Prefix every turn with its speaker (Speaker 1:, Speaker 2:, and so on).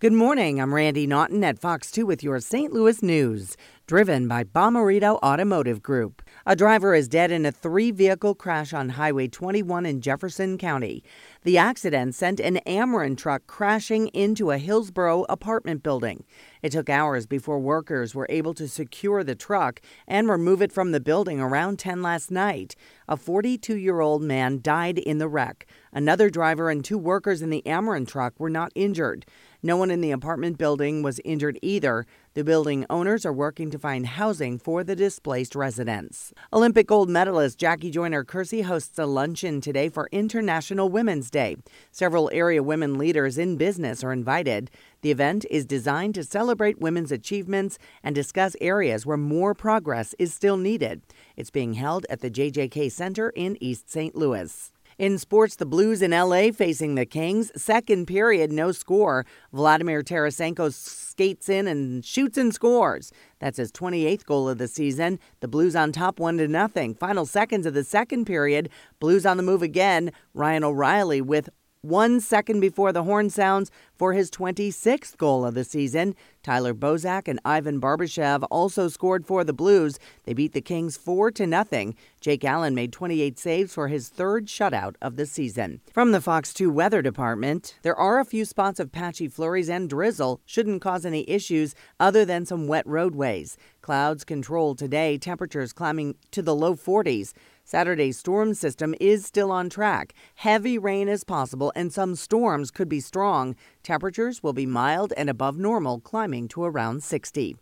Speaker 1: Good morning. I'm Randi Naughton at Fox 2 with your St. Louis news, driven by Bommarito Automotive Group. A driver is dead in a three vehicle crash on Highway 21 in Jefferson County. The accident sent an Ameren truck crashing into a Hillsboro apartment building. It took hours before workers were able to secure the truck and remove it from the building around 10 last night. A 42 year old man died in the wreck. Another driver and two workers in the Ameren truck were not injured. No one in the apartment building was injured either. The building owners are working to find housing for the displaced residents. Olympic gold medalist Jackie Joyner Kersee hosts a luncheon today for International Women's Day. Several area women leaders in business are invited. The event is designed to celebrate women's achievements and discuss areas where more progress is still needed. It's being held at the JJK Center in East St. Louis. In sports, the Blues in LA facing the Kings. Second period, no score. Vladimir Tarasenko skates in and shoots and scores. That's his 28th goal of the season. The Blues on top 1 to nothing. Final seconds of the second period, Blues on the move again. Ryan O'Reilly with one second before the horn sounds for his 26th goal of the season. Tyler Bozak and Ivan Barbashev also scored for the Blues. They beat the Kings 4 to nothing. Jake Allen made 28 saves for his third shutout of the season. From the Fox 2 Weather Department, there are a few spots of patchy flurries and drizzle. Shouldn't cause any issues other than some wet roadways. Clouds control today, temperatures climbing to the low 40s. Saturday's storm system is still on track. Heavy rain is possible and some storms could be strong. Temperatures will be mild and above normal, climbing to around 60.